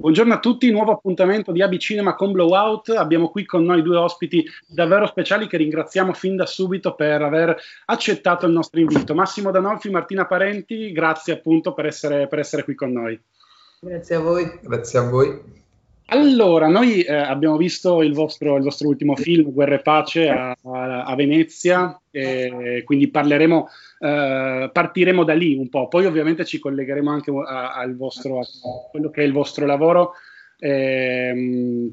Buongiorno a tutti, nuovo appuntamento di AB Cinema con Blowout. Abbiamo qui con noi due ospiti davvero speciali che ringraziamo fin da subito per aver accettato il nostro invito. Massimo Danolfi, Martina Parenti, grazie appunto per essere, per essere qui con noi. Grazie a voi. Grazie a voi. Allora, noi eh, abbiamo visto il vostro, il vostro, ultimo film, Guerra e Pace, a, a, a Venezia, e quindi parleremo, eh, partiremo da lì un po', poi ovviamente ci collegheremo anche a, al vostro, a quello che è il vostro lavoro. Eh,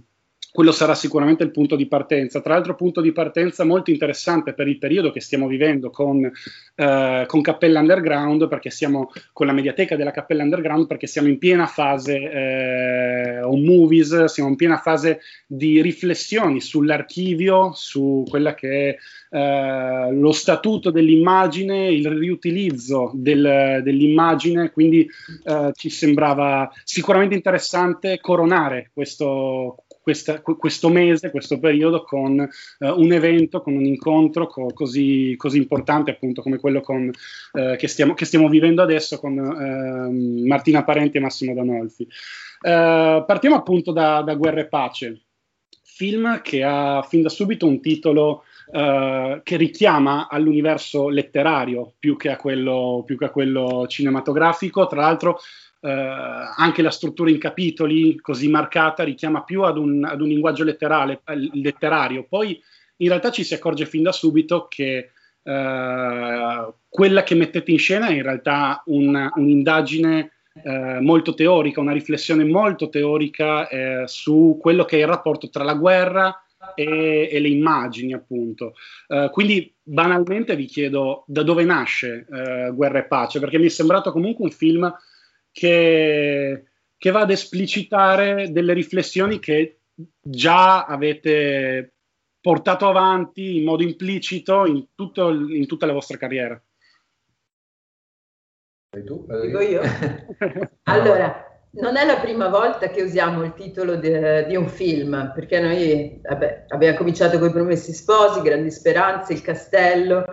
quello sarà sicuramente il punto di partenza. Tra l'altro, punto di partenza molto interessante per il periodo che stiamo vivendo con, eh, con Cappella Underground, perché siamo con la mediateca della Cappella Underground, perché siamo in piena fase eh, on movies, siamo in piena fase di riflessioni sull'archivio, su quella che è eh, lo statuto dell'immagine, il riutilizzo del, dell'immagine, quindi eh, ci sembrava sicuramente interessante coronare questo questa, questo mese, questo periodo con uh, un evento, con un incontro co- così, così, importante appunto come quello con, uh, che, stiamo, che, stiamo, vivendo adesso con uh, Martina Parenti e Massimo Danolfi. partiamo appunto da, da Guerra e Pace, film che ha fin da subito un titolo Uh, che richiama all'universo letterario più che, quello, più che, a quello, cinematografico. Tra l'altro, eh, anche la struttura in capitoli così marcata richiama più ad un, ad un linguaggio letterario. Poi in realtà ci si accorge fin da subito che eh, quella che mettete in scena è in realtà un, un'indagine eh, molto teorica, una riflessione molto teorica eh, su quello che è il rapporto tra la guerra e, e le immagini, appunto. Uh, quindi banalmente vi chiedo da dove nasce uh, Guerra e Pace, perché mi è sembrato comunque un film che, che va ad esplicitare delle riflessioni che già avete portato avanti in modo implicito in, tutto, in tutta la vostra carriera. E tu? Dico io? allora, non è la prima volta che usiamo il titolo de, di un film, perché noi vabbè, abbiamo cominciato con i Promessi Sposi, Grandi Speranze, Il Castello,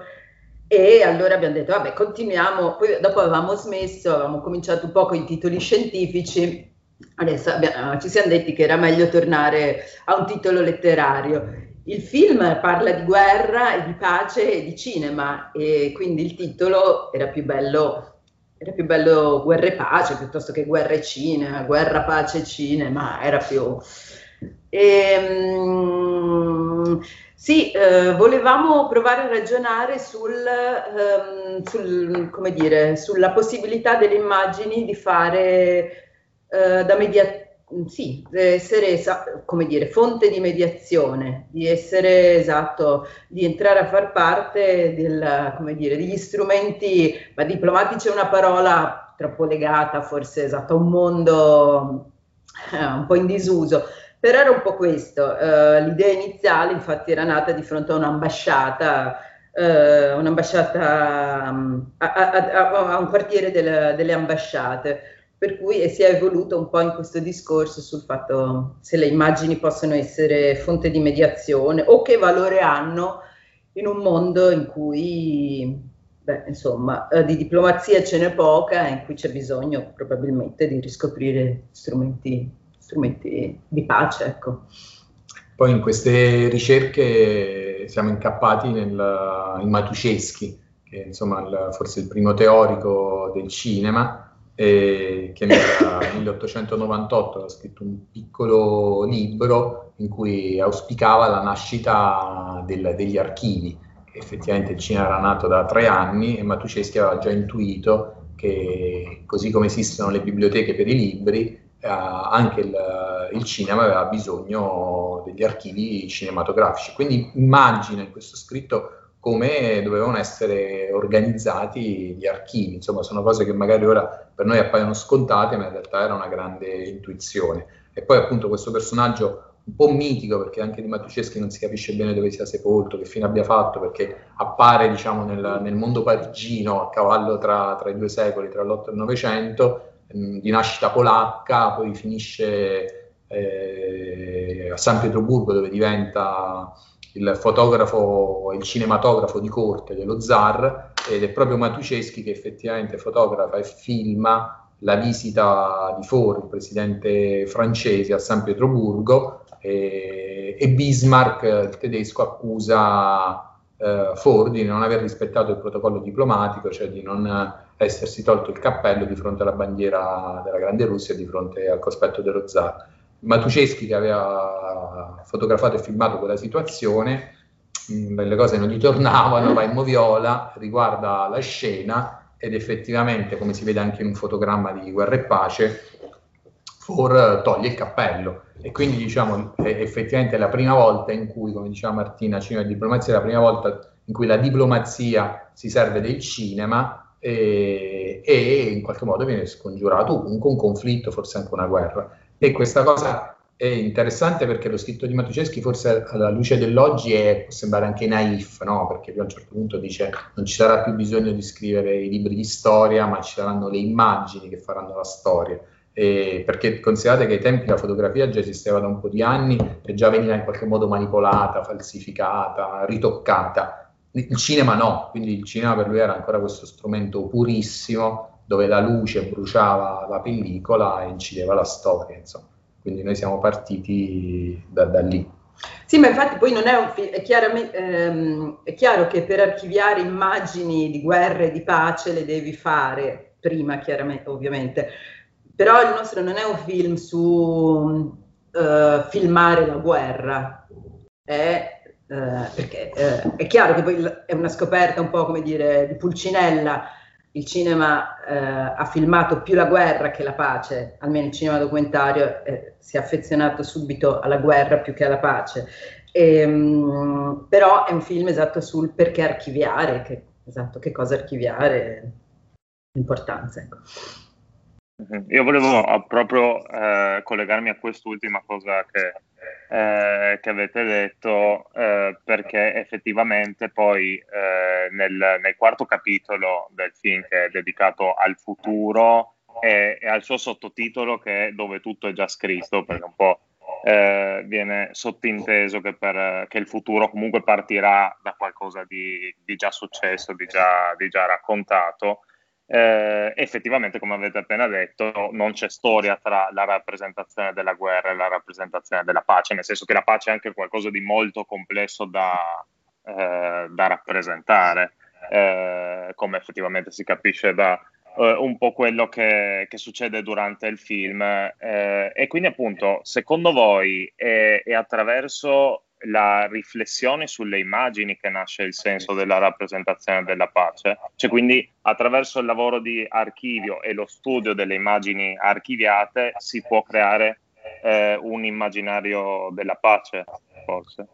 e allora abbiamo detto, vabbè, continuiamo. Poi dopo avevamo smesso, avevamo cominciato un po' con i titoli scientifici. Adesso abbiamo, ci siamo detti che era meglio tornare a un titolo letterario. Il film parla di guerra e di pace e di cinema, e quindi il titolo era più bello, era più bello Guerra e pace piuttosto che Guerra e cinema, Guerra, pace e cinema, era più. E, um, sì, eh, volevamo provare a ragionare sul, um, sul, dire, sulla possibilità delle immagini di fare uh, da mediazione sì, essere come dire, fonte di mediazione, di essere esatto, di entrare a far parte del, come dire, degli strumenti, ma diplomatici è una parola troppo legata forse esatto, a un mondo eh, un po' in disuso, però era un po' questo, uh, l'idea iniziale infatti era nata di fronte a un'ambasciata, uh, un'ambasciata um, a, a, a, un quartiere del, delle ambasciate, per cui si è evoluto un po' in questo discorso sul fatto se le immagini possono essere fonte di mediazione o che valore hanno in un mondo in cui, beh, insomma, uh, di diplomazia ce n'è poca e in cui c'è bisogno probabilmente di riscoprire strumenti strumenti di pace. Ecco. Poi in queste ricerche siamo incappati nel, in Matuszewski, che è insomma il, forse il primo teorico del cinema, eh, che nel 1898 ha scritto un piccolo libro in cui auspicava la nascita del, degli archivi. Effettivamente il cinema era nato da tre anni e Matuszewski aveva già intuito che così come esistono le biblioteche per i libri, anche il, il, cinema aveva bisogno degli archivi cinematografici. Quindi immagina in questo scritto come dovevano essere organizzati gli archivi. Insomma, sono cose che magari ora per noi appaiono scontate, ma in realtà era una grande intuizione. E poi appunto questo personaggio un po' mitico, perché anche di Matuceschi non si capisce bene dove sia sepolto, che fine abbia fatto, perché appare diciamo, nel, nel mondo parigino a cavallo tra, tra, i due secoli, tra l'Otto e il Novecento, ehm, di nascita polacca, poi finisce eh, a San Pietroburgo dove diventa il fotografo, il cinematografo di corte dello zar ed è proprio Matuceschi che effettivamente fotografa e filma la visita di Ford, il presidente francese, a San Pietroburgo e, e Bismarck, il tedesco, accusa eh, Ford di non aver rispettato il protocollo diplomatico, cioè di non essersi tolto il cappello di fronte alla bandiera della Grande Russia di fronte al cospetto dello zar. Matuceschi che aveva fotografato e filmato quella situazione, mh, le cose non gli tornavano, va in moviola, riguarda la scena ed effettivamente, come si vede anche in un fotogramma di Guerra e Pace, For toglie il cappello e quindi diciamo è effettivamente la prima volta in cui, come diceva Martina, cinema e diplomazia, è la prima volta in cui la diplomazia si serve del cinema e, e in qualche modo viene scongiurato comunque un conflitto, forse anche una guerra. E questa cosa è interessante perché lo scritto di Matuceschi forse alla luce dell'oggi è, può sembrare anche naif, no? perché a un certo punto dice non ci sarà più bisogno di scrivere i libri di storia, ma ci saranno le immagini che faranno la storia. E perché considerate che ai tempi la fotografia già esisteva da un po' di anni e già veniva in qualche modo manipolata, falsificata, ritoccata. Il cinema no, quindi il cinema per lui era ancora questo strumento purissimo dove la luce bruciava la pellicola e incideva la storia, insomma. Quindi noi siamo partiti da, da lì. Sì, ma infatti poi non è un film, è, ehm, è, chiaro che per archiviare immagini di guerra e di pace le devi fare prima, chiaramente, ovviamente, però il nostro non è un film su uh, filmare la guerra, è, uh, perché uh, è chiaro che poi è una scoperta un po' come dire di Pulcinella, il cinema eh, ha filmato più la guerra che la pace, almeno il cinema documentario eh, si è affezionato subito alla guerra più che alla pace. E, ehm, mh, però è un film esatto sul perché archiviare, che, esatto, che cosa archiviare, l'importanza. Ecco. Io volevo ah, proprio eh, collegarmi a quest'ultima cosa che, eh, che avete detto, eh, perché effettivamente poi eh, nel, nel, quarto capitolo del film che è dedicato al futuro e, e al suo sottotitolo che è dove tutto è già scritto, perché un po' eh, viene sottinteso che, per, che, il futuro comunque partirà da qualcosa di, di già successo, di già, di già raccontato eh, effettivamente, come avete appena detto, non c'è storia tra la rappresentazione della guerra e la rappresentazione della pace, nel senso che la pace è anche qualcosa di molto complesso da, eh, da rappresentare, eh, come effettivamente si capisce da eh, un po' quello che, che, succede durante il film. Eh, e quindi, appunto, secondo voi è, è attraverso la riflessione sulle immagini che nasce il senso della rappresentazione della pace, cioè quindi attraverso il lavoro di archivio e lo studio delle immagini archiviate si può creare eh, un immaginario della pace, forse.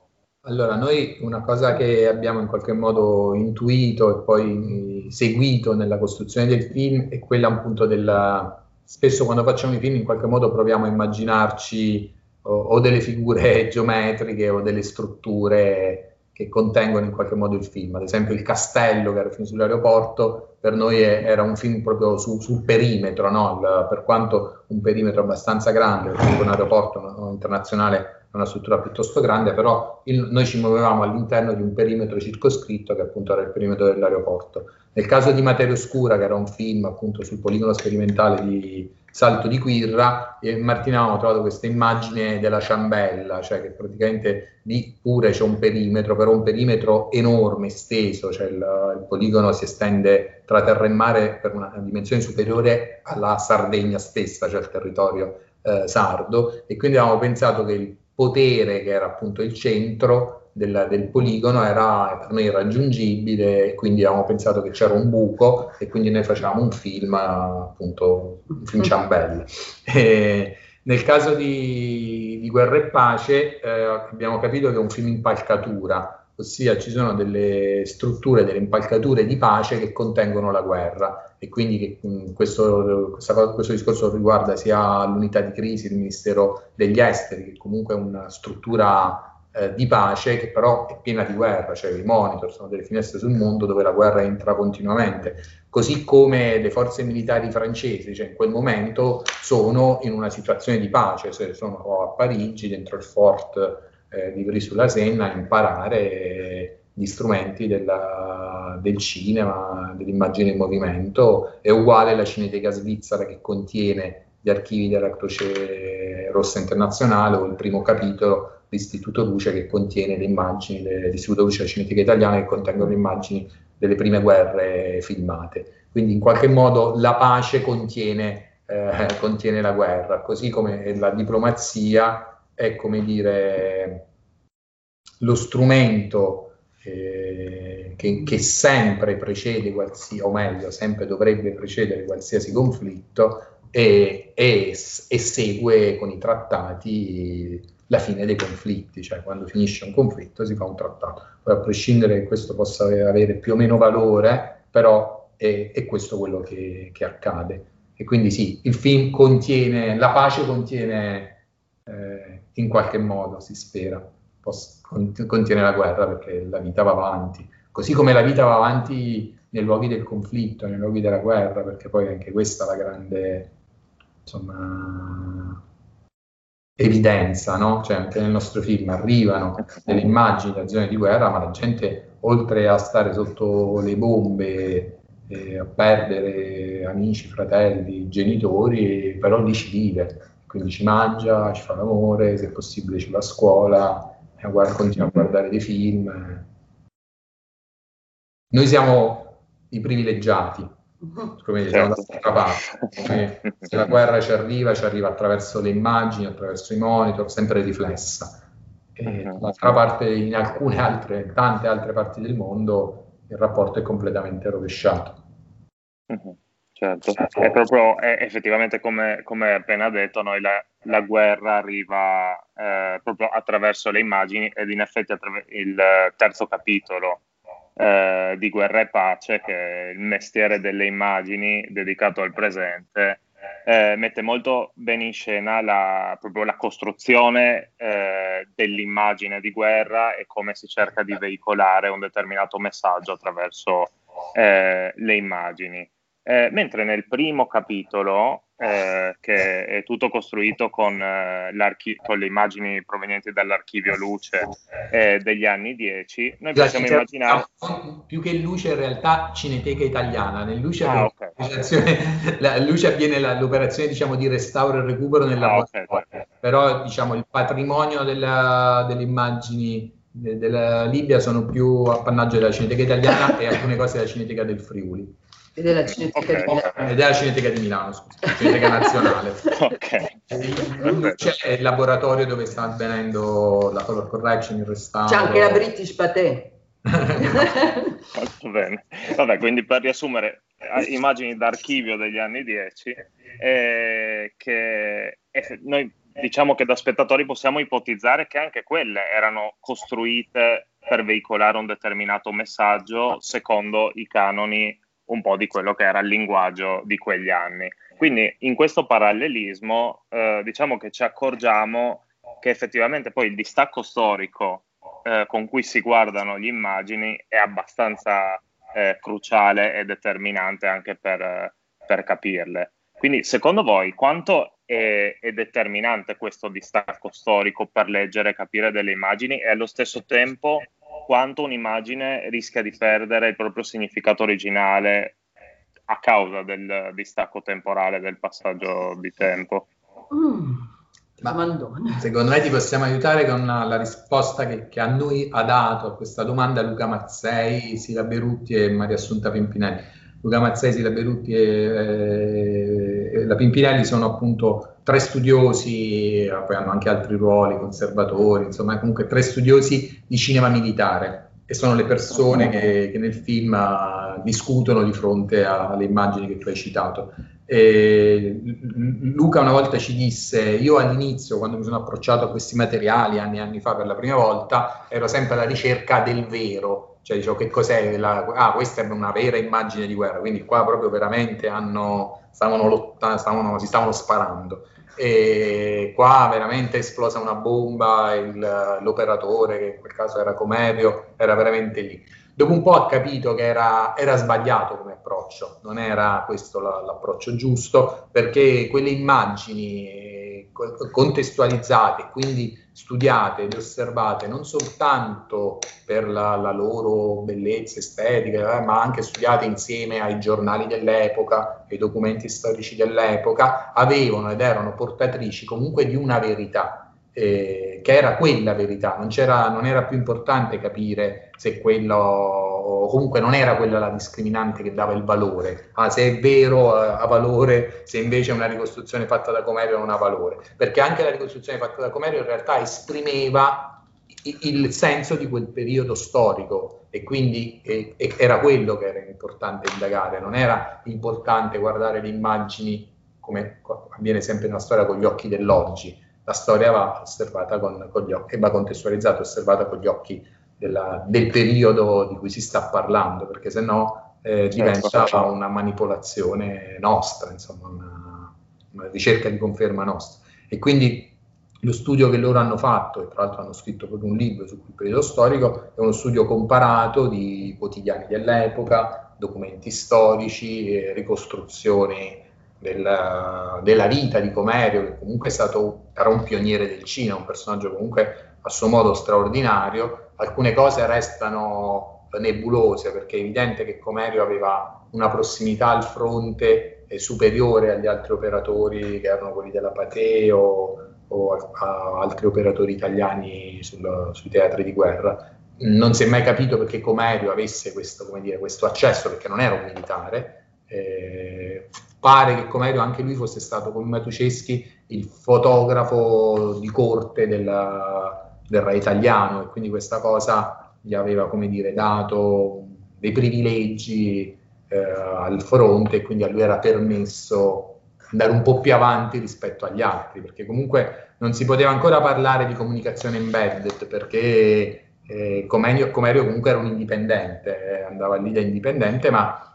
Allora, noi una cosa che abbiamo in qualche modo intuito e poi seguito nella costruzione del film è quella appunto della... Spesso quando facciamo i film in qualche modo proviamo a immaginarci o, o delle figure geometriche o delle strutture che contengono in qualche modo il film. Ad esempio il castello, che era il sull'aeroporto, per noi è, era un film proprio su, sul perimetro, no? il, per quanto un perimetro abbastanza grande, perché un aeroporto internazionale una struttura piuttosto grande, però il, noi ci muovevamo all'interno di un perimetro circoscritto che appunto era il perimetro dell'aeroporto. Nel caso di Materia Oscura, che era un film appunto sul poligono sperimentale di, Salto di Quirra e Martina avevamo trovato questa immagine della ciambella, cioè che praticamente lì pure c'è un perimetro, però un perimetro enorme, esteso, cioè il, il poligono si estende tra terra e mare per una dimensione superiore alla Sardegna stessa, cioè il territorio eh, sardo, e quindi avevamo pensato che il potere, che era appunto il centro, del, del, poligono era per noi irraggiungibile quindi avevamo pensato che c'era un buco e quindi noi facevamo un film, appunto, un film ciambelle. E nel caso di, di Guerra e Pace eh, abbiamo capito che è un film impalcatura, ossia ci sono delle strutture, delle impalcature di pace che contengono la guerra e quindi che, mh, questo, questa, questo, discorso riguarda sia l'unità di crisi, il Ministero degli Esteri, che comunque è una struttura eh, di pace che però è piena di guerra, cioè i monitor sono delle finestre sul mondo dove la guerra entra continuamente, così come le forze militari francesi, cioè in quel momento sono in una situazione di pace, cioè sono a Parigi dentro il fort eh, di Vry sulla Senna imparare gli strumenti della, del cinema, dell'immagine in movimento, è uguale alla Cineteca svizzera che contiene gli archivi della Croce Rossa Internazionale o il primo capitolo l'Istituto Luce che contiene le immagini, l'Istituto Luce della Cineteca Italiana che contengono le immagini delle prime guerre filmate. Quindi in qualche modo la pace contiene, eh, contiene la guerra, così come la diplomazia è come dire lo strumento eh, che, che, sempre precede qualsiasi, o meglio, sempre dovrebbe precedere qualsiasi conflitto e, e, e segue con i trattati la fine dei conflitti, cioè quando finisce un conflitto si fa un trattato. Poi a prescindere che questo possa avere più o meno valore, però è, è questo quello che, che, accade. E quindi sì, il film contiene, la pace contiene eh, in qualche modo, si spera, contiene la guerra perché la vita va avanti, così come la vita va avanti nei luoghi del conflitto, nei luoghi della guerra, perché poi anche questa è la grande, insomma, evidenza, no? Cioè anche nel nostro film arrivano delle immagini da zone di guerra, ma la gente oltre a stare sotto le bombe, eh, a perdere amici, fratelli, genitori, però lì ci vive, quindi ci mangia, ci fa l'amore, se possibile ci va a scuola, guarda, continua a guardare dei film. Noi siamo i privilegiati, come diciamo certo. parte. Se la guerra ci arriva, ci arriva attraverso le immagini, attraverso i monitor, sempre riflessa. E. D'altra parte, in alcune altre, tante altre parti del mondo, il rapporto è completamente rovesciato. Certo, è proprio è effettivamente come, come appena detto, noi la, la guerra arriva eh, proprio attraverso le immagini ed in effetti attraver- il terzo capitolo eh, di Guerra e Pace, che è il mestiere delle immagini dedicato al presente, eh, mette molto bene in scena la, proprio la costruzione eh, dell'immagine di guerra e come si cerca di veicolare un determinato messaggio attraverso eh, le immagini. Eh, mentre nel primo capitolo, eh, che è tutto costruito con, eh, con, le immagini provenienti dall'archivio Luce eh, degli anni 10, noi Scusa, possiamo immaginare... No, più che Luce in realtà Cineteca Italiana, nel Luce, ah, okay. la, Luce avviene la, l'operazione diciamo, di restauro e recupero nella ah, okay, okay. però diciamo, il patrimonio della, delle immagini della Libia sono più appannaggio della Cineteca Italiana e alcune cose della Cineteca del Friuli. Ed è la Cineteca okay. di Milano. Ed è la Cineteca di Milano, scusa, Cineteca Nazionale. ok. C'è il laboratorio dove sta avvenendo la color correction, il restauro. C'è anche la British Pathé. Molto bene. Vabbè, quindi per riassumere, immagini d'archivio degli anni 10, eh, che eh, noi diciamo che da spettatori possiamo ipotizzare che anche quelle erano costruite per veicolare un determinato messaggio secondo i canoni un po' di quello che era il linguaggio di quegli anni. Quindi in questo parallelismo eh, diciamo che ci accorgiamo che effettivamente poi il distacco storico eh, con cui si guardano le immagini è abbastanza eh, cruciale e determinante anche per, per, capirle. Quindi secondo voi quanto è, è determinante questo distacco storico per leggere e capire delle immagini e allo stesso tempo quanto un'immagine rischia di perdere il proprio significato originale a causa del distacco temporale del passaggio di tempo. Mm. Ma secondo me ti possiamo aiutare con la risposta che, che, a noi ha dato a questa domanda Luca Mazzei, Sila Berutti e Maria Assunta Pimpinelli. Luca Mazzei, Sila Berutti e, e la Pimpinelli sono appunto tre studiosi, poi hanno anche altri ruoli, conservatori, insomma comunque tre studiosi di cinema militare. E sono le persone che, che nel film uh, discutono di fronte alle immagini che tu hai citato. E Luca una volta ci disse, io all'inizio, quando mi sono approcciato a questi materiali anni e anni fa per la prima volta, ero sempre alla ricerca del vero, cioè dicevo che cos'è, la, ah questa è una vera immagine di guerra, quindi qua proprio veramente hanno, stavano lottando, stavano, si stavano sparando e qua veramente è esplosa una bomba, il, l'operatore, che in quel caso era Comerio, era veramente lì. Dopo un po' ha capito che era, era sbagliato come approccio, non era questo la, l'approccio giusto, perché quelle immagini contestualizzate, quindi studiate ed osservate non soltanto per la, la loro bellezza estetica, eh, ma anche studiate insieme ai giornali dell'epoca, ai documenti storici dell'epoca, avevano ed erano portatrici comunque di una verità eh, che era quella verità, non, non, era più importante capire se quello, comunque non era quella la discriminante che dava il valore, ah, se è vero eh, ha valore, se invece una ricostruzione fatta da Comerio non ha valore, perché anche la ricostruzione fatta da Comerio in realtà esprimeva il, senso di quel periodo storico. E quindi eh, era quello che era importante indagare, non era importante guardare le immagini come avviene sempre nella storia con gli occhi dell'oggi, la storia va osservata con, con gli occhi, va contestualizzata, osservata con gli occhi della, del periodo di cui si sta parlando, perché se no eh, certo, diventa certo. una manipolazione nostra, insomma, una, una, ricerca di conferma nostra. E quindi lo studio che loro hanno fatto, e tra l'altro hanno scritto proprio un libro su quel periodo storico, è uno studio comparato di quotidiani dell'epoca, documenti storici, ricostruzioni della, della, vita di Comerio, che comunque è stato, era un pioniere del cinema, un personaggio comunque a suo modo straordinario. Alcune cose restano nebulose perché è evidente che Comerio aveva una prossimità al fronte superiore agli altri operatori che erano quelli della Patè o, a altri operatori italiani sul, sui teatri di guerra. Non si è mai capito perché Comerio avesse questo, dire, questo accesso, perché non era un militare, eh, pare che Comerio anche lui fosse stato come Matuceschi il fotografo di corte della, re italiano e quindi questa cosa gli aveva come dire dato dei privilegi eh, al fronte e quindi a lui era permesso andare un po' più avanti rispetto agli altri perché comunque non si poteva ancora parlare di comunicazione embedded perché eh, Comerio comunque era un indipendente, eh, andava lì da indipendente ma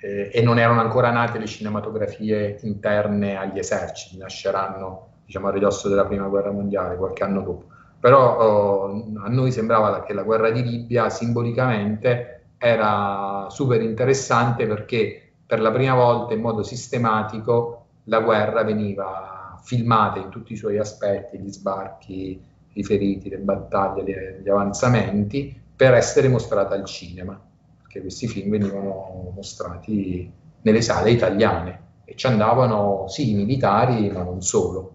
eh, e non erano ancora nate le cinematografie interne agli eserciti, nasceranno diciamo, a ridosso della prima guerra mondiale, qualche anno dopo. Però oh, a noi sembrava che la guerra di Libia simbolicamente era super interessante perché per la prima volta in modo sistematico la guerra veniva filmata in tutti i suoi aspetti, gli sbarchi, i feriti, le battaglie, gli avanzamenti, per essere mostrata al cinema che questi film venivano mostrati nelle sale italiane e ci andavano sì i militari ma non solo.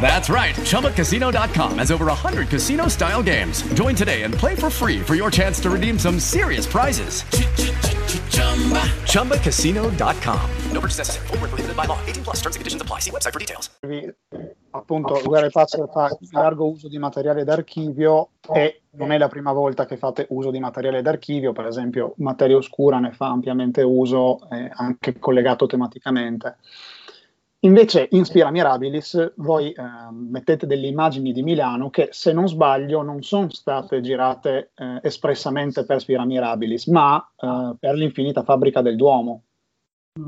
That's right. ChumbaCasino.com has over 100 casino style games. Join today and play for free for your chance to redeem some serious prizes. ChumbaCasino.com. No purchase necessary. Full prohibited by law. 18 plus terms and conditions apply. See website for details. Appunto, Guerra Pazzo fa largo uso di materiale d'archivio e non è la prima volta che fate uso di materiale d'archivio, per esempio Materia Oscura ne fa ampiamente uso, eh, anche collegato tematicamente. Invece in Spira Mirabilis voi eh, mettete delle immagini di Milano che se non sbaglio non sono state girate eh, espressamente per Spira Mirabilis, ma eh, per l'infinita fabbrica del Duomo.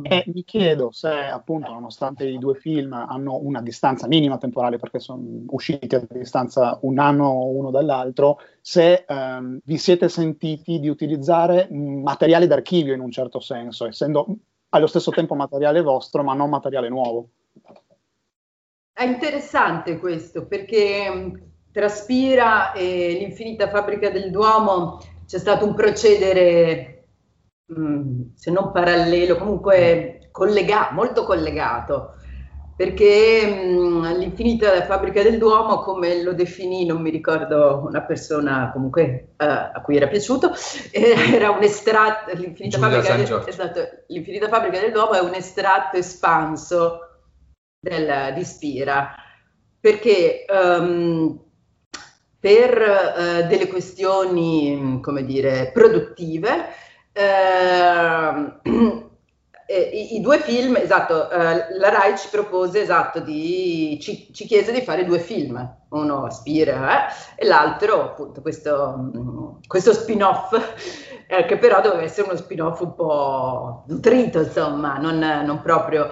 E mi chiedo se, appunto, nonostante i due film hanno una distanza minima temporale, perché sono usciti a distanza un anno uno dall'altro, se ehm, vi siete sentiti di utilizzare materiali d'archivio in un certo senso, essendo allo stesso tempo materiale vostro, ma non materiale nuovo. È interessante questo, perché mm, Traspira e l'Infinita Fabbrica del Duomo c'è stato un procedere Mm, se non parallelo, comunque collegato, molto collegato, perché mh, mm, l'infinita fabbrica del Duomo, come lo definì, non mi ricordo, una persona comunque uh, a cui era piaciuto, era un estratto, l'infinita fabbrica, del, esatto, l'infinita fabbrica, del, Duomo è un estratto espanso del, di Spira, perché um, per uh, delle questioni, come dire, produttive, Ehm, i, i, due film, esatto, eh, la RAI ci propose, esatto, di, ci, ci, chiese di fare due film, uno Aspira eh, e l'altro appunto questo, questo spin-off, eh, che però doveva essere uno spin-off un po' nutrito, insomma, non, non proprio...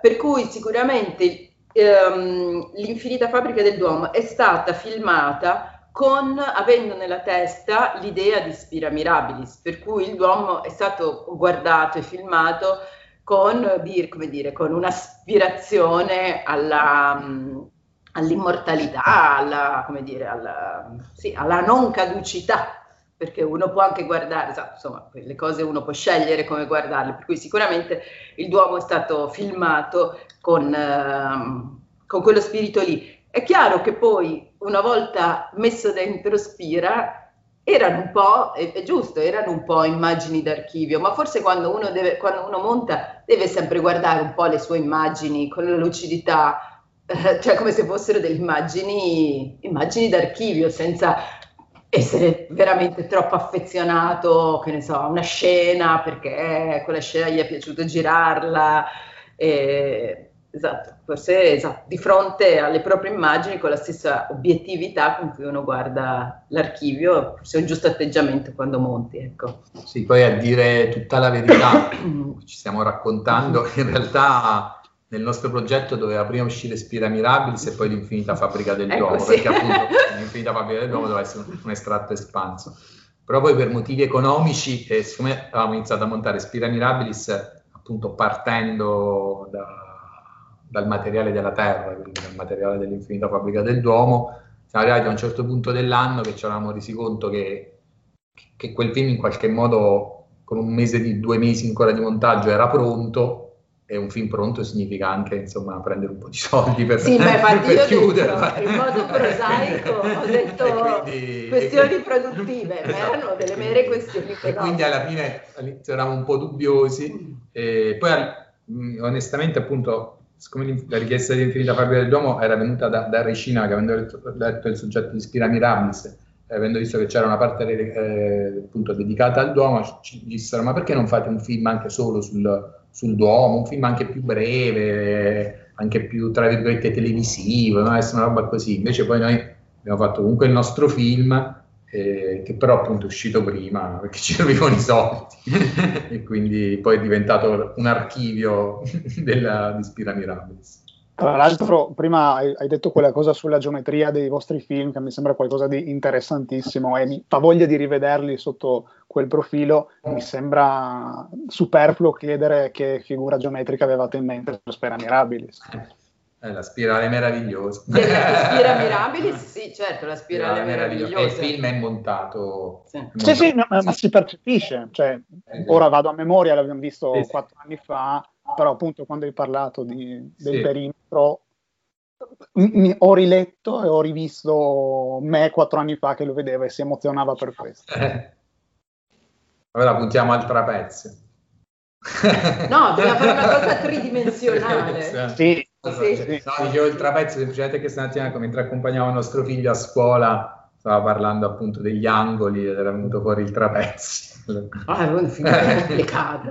Per cui sicuramente ehm, l'Infinita Fabbrica del Duomo è stata filmata con, avendo nella testa l'idea di Spira Mirabilis, per cui il Duomo è stato guardato e filmato con, dire, con un'aspirazione alla, all'immortalità, alla, dire, alla, sì, alla non caducità perché uno può anche guardare, insomma, le cose uno può scegliere come guardarle, per cui sicuramente il Duomo è stato filmato con, eh, con quello spirito lì. È chiaro che poi, una volta messo dentro Spira, erano un po', è, giusto, erano un po' immagini d'archivio, ma forse quando uno, deve, quando uno monta deve sempre guardare un po' le sue immagini con la lucidità, eh, cioè come se fossero delle immagini, immagini d'archivio, senza essere veramente troppo affezionato, che ne so, a una scena perché quella scena gli è piaciuto girarla. E, Esatto, forse esatto, di fronte alle proprie immagini con la stessa obiettività con cui uno guarda l'archivio, forse è un giusto atteggiamento quando monti. Ecco. Sì, poi a dire tutta la verità, ci stiamo raccontando, in realtà nel nostro progetto doveva prima uscire Spira Mirabilis e poi l'Infinita Fabbrica del ecco, Duomo, sì. perché appunto l'Infinita Fabbrica del Duomo doveva essere un, un estratto espanso. Però poi per motivi economici, eh, siccome avevamo iniziato a montare Spira Mirabilis appunto partendo da dal materiale della Terra, quindi dal materiale dell'infinita fabbrica del Duomo, siamo arrivati a un certo punto dell'anno che ci eravamo resi conto che, che quel film in qualche modo con un mese di due mesi ancora di montaggio era pronto e un film pronto significa anche insomma prendere un po' di soldi per, sì, per, per chiudere. in modo prosaico ho detto quindi, questioni quindi, produttive esatto, ma erano delle mere questioni e quindi alla fine eravamo un po' dubbiosi e poi onestamente appunto siccome la richiesta di Infinita Fabbrica del Duomo era venuta da, da Recina, che avendo letto, letto, il soggetto di Spira Mirabilis, e avendo visto che c'era una parte eh, appunto dedicata al Duomo, ci dissero ma perché non fate un film anche solo sul, sul Duomo, un film anche più breve, anche più, tra virgolette, televisivo, no? una roba così. Invece poi noi abbiamo fatto comunque il nostro film, che però appunto è uscito prima perché ci servivano i soldi e quindi poi è diventato un archivio della, di Spira Mirabilis. Tra l'altro, prima hai, detto quella cosa sulla geometria dei vostri film che mi sembra qualcosa di interessantissimo e mi fa voglia di rivederli sotto quel profilo. Mi sembra superfluo chiedere che figura geometrica avevate in mente per Spera Mirabilis. Eh, la spirale meravigliosa. La spira Mirabilis, sì, certo, la spirale, spirale meravigliosa. E il film è montato. Sì, è montato. sì, sì no, ma, si percepisce. Cioè, esatto. Ora vado a memoria, l'abbiamo visto sì, quattro anni fa, però appunto quando hai parlato di, del perimetro mi, ho riletto e ho rivisto me quattro anni fa che lo vedeva e si emozionava per questo. Eh. Allora puntiamo al trapezio. No, bisogna fare una cosa tridimensionale. Sì, sì. No, dicevo il trapezio semplicemente che stamattina mentre accompagnavo il nostro figlio a scuola stava parlando appunto degli angoli ed era venuto fuori il trapezio. Ah, è un film complicato.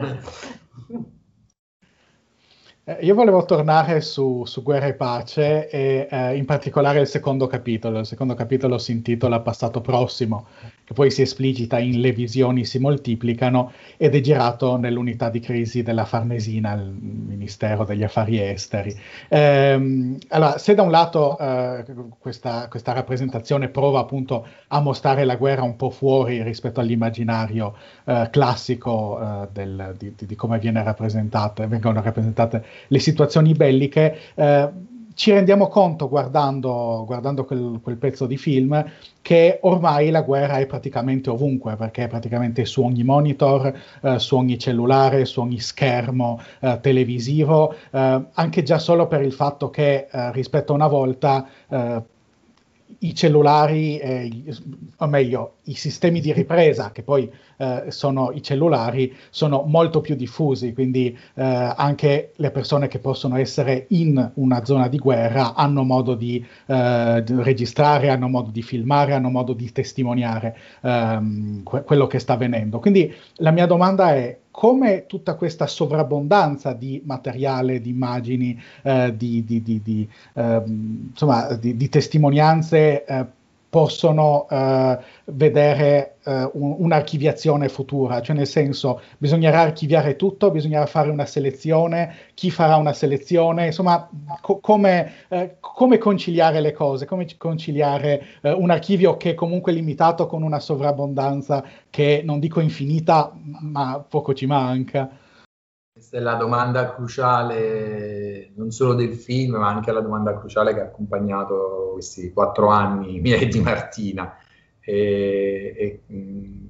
Eh, io volevo tornare su, su Guerra e Pace e eh, in particolare il secondo capitolo. Il secondo capitolo si intitola Passato Prossimo che poi si esplicita in Le visioni si moltiplicano ed è girato nell'unità di crisi della Farnesina, il Ministero degli Affari Esteri. Ehm, allora, se da un lato eh, questa, questa, rappresentazione prova appunto a mostrare la guerra un po' fuori rispetto all'immaginario eh, classico eh, del, di, di, come vengono rappresentate le situazioni belliche, eh, ci rendiamo conto guardando, guardando quel, quel, pezzo di film che ormai la guerra è praticamente ovunque, perché è praticamente su ogni monitor, eh, su ogni cellulare, su ogni schermo eh, televisivo, eh, anche già solo per il fatto che eh, rispetto a una volta eh, i cellulari, eh, o meglio, i sistemi di ripresa, che poi eh, sono i cellulari, sono molto più diffusi, quindi eh, anche le persone che possono essere in una zona di guerra hanno modo di eh, registrare, hanno modo di filmare, hanno modo di testimoniare ehm, que- quello che sta avvenendo. Quindi la mia domanda è come tutta questa sovrabbondanza di materiale, di immagini, eh, di, di, di, eh, insomma, di, testimonianze eh, possono eh, vedere eh, un, un'archiviazione futura, cioè nel senso bisognerà archiviare tutto, bisognerà fare una selezione, chi farà una selezione, insomma co- come, eh, come, conciliare le cose, come conciliare eh, un archivio che è comunque limitato con una sovrabbondanza che non dico infinita, ma poco ci manca. Questa è la domanda cruciale non solo del film, ma anche la domanda cruciale che ha accompagnato questi quattro anni miei di Martina. E, e, mh,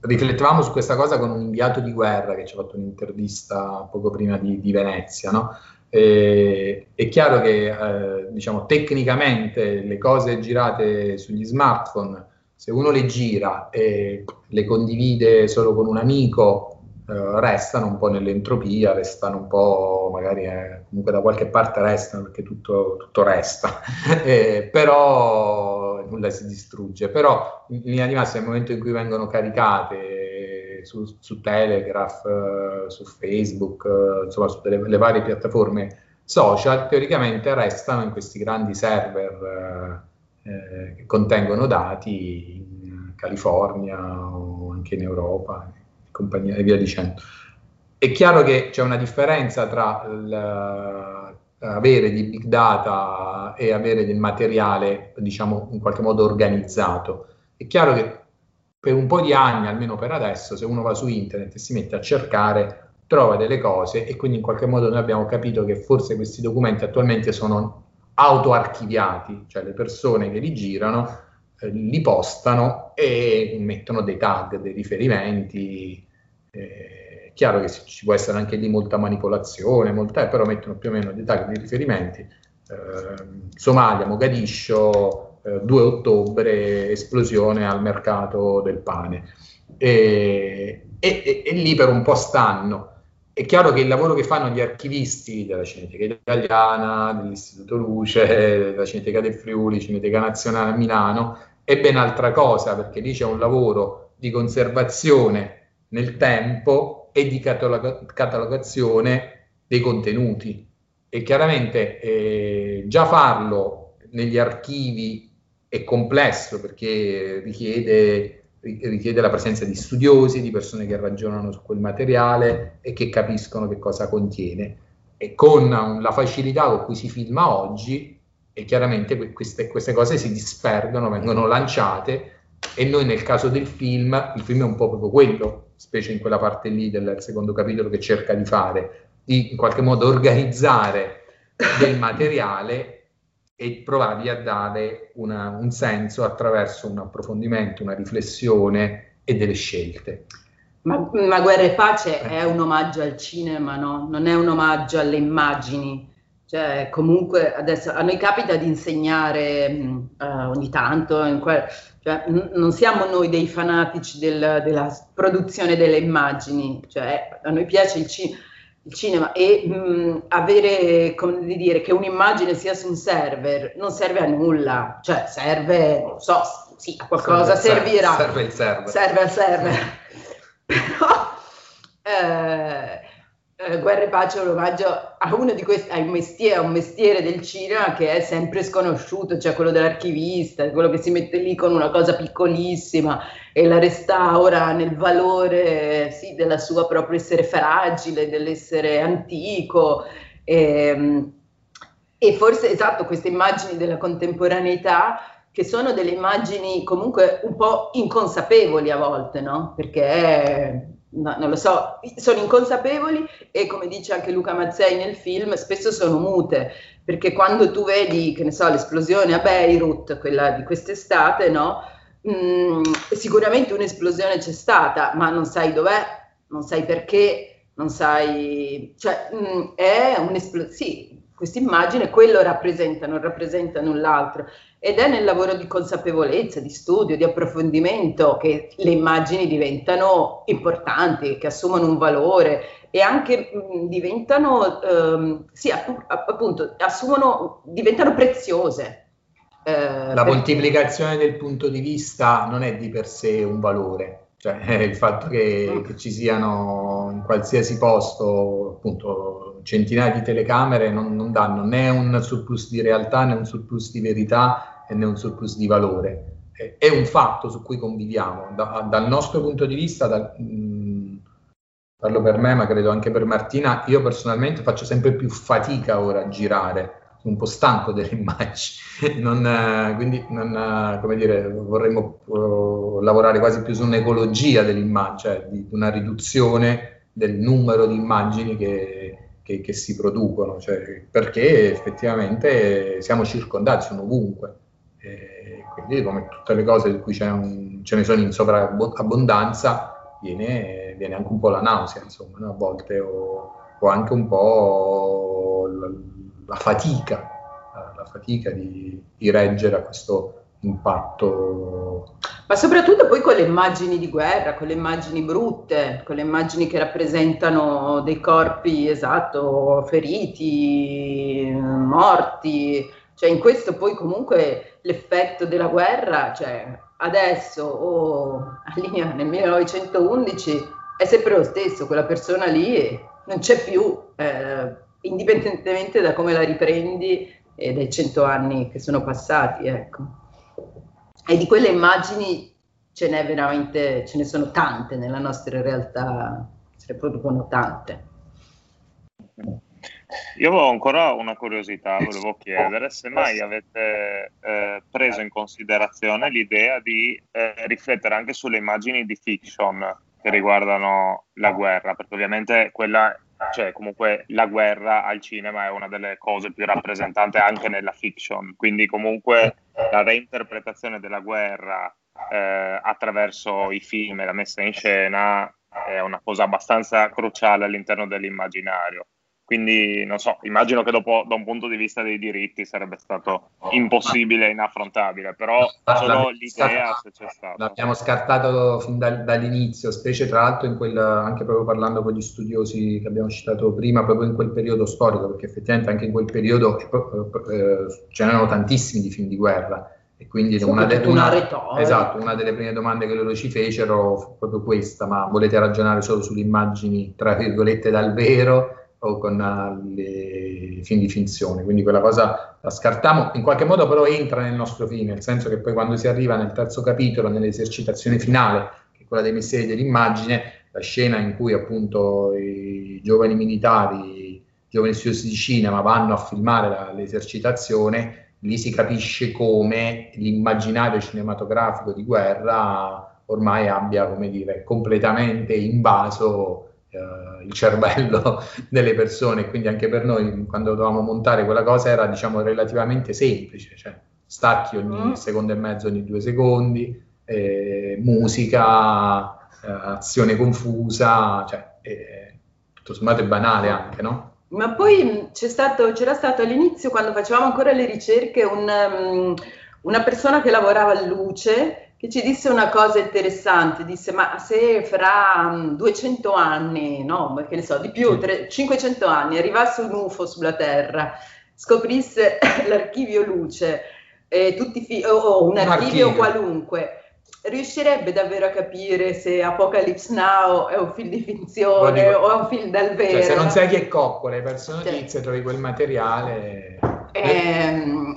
riflettevamo su questa cosa con un inviato di guerra che ci ha fatto un'intervista poco prima di, di Venezia. No? E, è chiaro che eh, diciamo, tecnicamente le cose girate sugli smartphone, se uno le gira e le condivide solo con un amico, eh, restano un po' nell'entropia, restano un po' magari eh, comunque da qualche parte restano perché tutto, tutto resta, eh, però nulla si distrugge. Però in linea di massima nel momento in cui vengono caricate su, su Telegraph, eh, su Facebook, eh, insomma su delle, varie piattaforme social, teoricamente restano in questi grandi server che contengono dati in California o anche in Europa compagnia e via dicendo. È chiaro che c'è una differenza tra avere di big data e avere del materiale, diciamo, in qualche modo organizzato. È chiaro che per un po' di anni, almeno per adesso, se uno va su internet e si mette a cercare, trova delle cose e quindi in qualche modo noi abbiamo capito che forse questi documenti attualmente sono autoarchiviati, cioè le persone che li girano eh, li postano e mettono dei tag, dei riferimenti, eh, chiaro che ci può essere anche lì molta manipolazione, molta, eh, però mettono più o meno dei tag di riferimenti. Eh, Somalia, Mogadiscio, 2 eh, ottobre, esplosione al mercato del pane. E, e, e, lì per un po' stanno. È chiaro che il lavoro che fanno gli archivisti della Cineteca Italiana, dell'Istituto Luce, della Cineteca del Friuli, Cineteca Nazionale a Milano, è ben altra cosa, perché lì c'è un lavoro di conservazione nel tempo e di catalog- catalogazione dei contenuti. E chiaramente eh, già farlo negli archivi è complesso perché richiede, richiede la presenza di studiosi, di persone che ragionano su quel materiale e che capiscono che cosa contiene. E con la facilità con cui si filma oggi, e chiaramente queste, queste cose si disperdono, vengono lanciate e noi nel caso del film, il film è un po' proprio quello, specie in quella parte lì del secondo capitolo che cerca di fare, di in qualche modo organizzare del materiale e provargli a dare una, un senso attraverso un approfondimento, una riflessione e delle scelte. Ma, ma Guerra e Pace è un omaggio al cinema, no? Non è un omaggio alle immagini. Cioè, comunque adesso a noi capita di insegnare uh, ogni tanto, que- cioè, n- non siamo noi dei fanatici del, della produzione delle immagini, cioè, a noi piace il, ci- il cinema e mh, avere, come dire, che un'immagine sia su un server non serve a nulla, cioè serve, non so, sì, a qualcosa serve, servirà. Serve il server. Serve al server. Però... Eh, eh, Guerra e Pace è un omaggio a uno di questi, a un mestiere, a un mestiere del cinema che è sempre sconosciuto, cioè quello dell'archivista, quello che si mette lì con una cosa piccolissima e la restaura nel valore sì, della sua proprio essere fragile, dell'essere antico. E, ehm, e forse esatto, queste immagini della contemporaneità che sono delle immagini comunque un po' inconsapevoli a volte, no? Perché no, non lo so, sono inconsapevoli e come dice anche Luca Mazzei nel film, spesso sono mute, perché quando tu vedi, che ne so, l'esplosione a Beirut, quella di quest'estate, no? Mm, sicuramente un'esplosione c'è stata, ma non sai dov'è, non sai perché, non sai, cioè mm, è un'esplosione, sì, questa immagine quello rappresenta, non rappresenta null'altro ed è nel lavoro di consapevolezza, di studio, di approfondimento che le immagini diventano importanti, che assumono un valore e anche mh, diventano, ehm, sì, appunto, assumono, diventano preziose. Eh, La moltiplicazione del punto di vista non è di per sé un valore, cioè il fatto che, mm. che ci siano in qualsiasi posto appunto centinaia di telecamere non, non danno né un surplus di realtà né un surplus di verità né un surplus di valore. È un fatto su cui conviviamo. Da, dal nostro punto di vista, da, mh, parlo per me, ma credo anche per Martina, io personalmente faccio sempre più fatica ora a girare, sono un po' stanco delle immagini, non, eh, quindi non, eh, come dire, vorremmo uh, lavorare quasi più su un'ecologia dell'immagine, cioè di una riduzione del numero di immagini che, che, che si producono, cioè, perché effettivamente siamo circondati, sono ovunque. E quindi come tutte le cose di cui un, ce ne sono in sovrabbondanza, viene, viene, anche un po' la nausea, insomma, no? a volte, o, o, anche un po' la, la fatica, la, fatica di, di reggere a questo impatto. Ma soprattutto poi con le immagini di guerra, con le immagini brutte, con le immagini che rappresentano dei corpi, esatto, feriti, morti, cioè in questo poi comunque l'effetto della guerra, cioè adesso o nel 1911 è sempre lo stesso, quella persona lì non c'è più, eh, indipendentemente da come la riprendi e dai cento anni che sono passati, ecco. E di quelle immagini ce n'è veramente, ce ne sono tante nella nostra realtà, se ne producono tante. Io avevo ancora una curiosità, volevo chiedere se mai avete eh, preso in considerazione l'idea di eh, riflettere anche sulle immagini di fiction che riguardano la guerra, perché ovviamente quella, cioè comunque la guerra al cinema è una delle cose più rappresentate anche nella fiction, quindi comunque la reinterpretazione della guerra eh, attraverso i film e la messa in scena è una cosa abbastanza cruciale all'interno dell'immaginario. Quindi non so, immagino che dopo da un punto di vista dei diritti sarebbe stato impossibile e inaffrontabile, però solo l'idea se c'è stata. L'abbiamo scartato fin da, dall'inizio, specie tra l'altro in quel, anche proprio parlando con gli studiosi che abbiamo citato prima, proprio in quel periodo storico, perché effettivamente anche in quel periodo eh, eh ce n'erano tantissimi di film di guerra. E quindi una, de- una, esatto, una, delle prime domande che loro ci fecero fu proprio questa, ma volete ragionare solo sulle immagini, tra virgolette, dal vero? O con i film di finzione, quindi quella cosa la scartiamo, in qualche modo però entra nel nostro film, nel senso che poi quando si arriva nel terzo capitolo, nell'esercitazione finale, che è quella dei misteri dell'immagine, la scena in cui appunto i giovani militari, i giovani studiosi di cinema vanno a filmare la, l'esercitazione, lì si capisce come l'immaginario cinematografico di guerra ormai abbia, come dire, completamente invaso uh, il cervello delle persone, quindi anche per noi quando dovevamo montare quella cosa era diciamo relativamente semplice, cioè stacchi ogni mm. secondo e mezzo, ogni due secondi, eh, musica, eh, azione confusa, cioè eh, tutto sommato è banale anche, no? Ma poi stato, c'era stato all'inizio, quando facevamo ancora le ricerche, un, um, una persona che lavorava a luce che ci disse una cosa interessante, disse ma se fra 200 mm, anni, no, che ne so, di più, tre, 500 anni, arrivasse un UFO sulla Terra, scoprisse l'archivio luce, eh, fi- o, o un, un archivio, archivio, qualunque, riuscirebbe davvero a capire se Apocalypse Now è un film di finzione dico, o è un film dal vero. Cioè, se non sai chi è Coppola, hai perso notizie, cioè, trovi quel materiale. Ehm,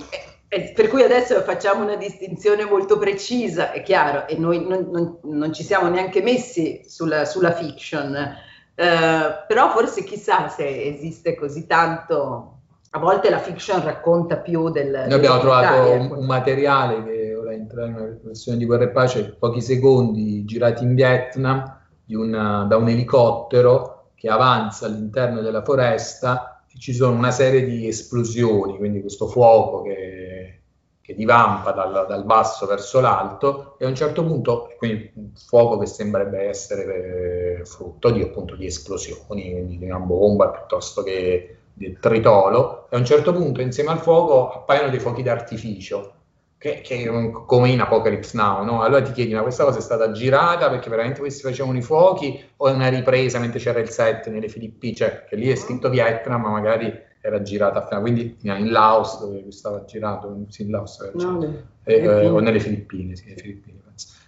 per cui adesso facciamo una distinzione molto precisa, è chiaro, e noi non, non, non ci siamo neanche messi sulla, sulla fiction, eh, però forse chissà se esiste così tanto. A volte la fiction racconta più del. Noi abbiamo trovato un, un materiale che ora entra in una versione di Guerra e Pace, pochi secondi girati in Vietnam una, da un elicottero che avanza all'interno della foresta ci sono una serie di esplosioni, quindi questo fuoco che, che divampa dal, dal, basso verso l'alto e a un certo punto, quindi un fuoco che sembrerebbe essere eh, frutto di, appunto, di esplosioni, quindi di una bomba piuttosto che del tritolo, e a un certo punto insieme al fuoco appaiono dei fuochi d'artificio che, che come in Apocalypse Now, no? Allora ti chiedi, ma questa cosa è stata girata perché veramente questi facevano i fuochi o è una ripresa mentre c'era il set nelle Filippine? Cioè, che lì è scritto Vietnam, ma magari era girata appena, quindi in Laos dove stava girato, sì, in Laos, no, eh, eh, o nelle Filippine, sì, Filippine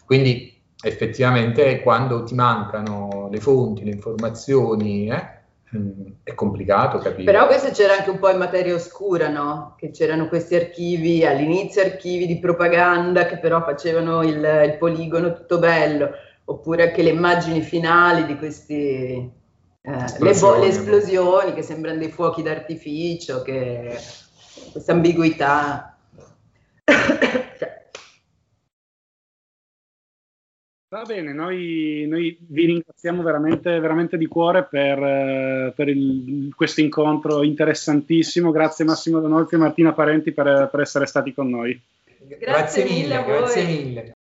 Quindi effettivamente quando ti mancano le fonti, le informazioni, eh, è complicato capire. Però questo c'era anche un po' in materia oscura, no? Che c'erano questi archivi, all'inizio archivi di propaganda che però facevano il, il poligono tutto bello, oppure anche le immagini finali di questi... Eh, le, bo- le, esplosioni che sembrano dei fuochi d'artificio, che questa ambiguità. Va bene, noi, noi, vi ringraziamo veramente, veramente di cuore per, eh, per questo incontro interessantissimo. Grazie Massimo Donolfi e Martina Parenti per, per essere stati con noi. Grazie, grazie mille, grazie mille.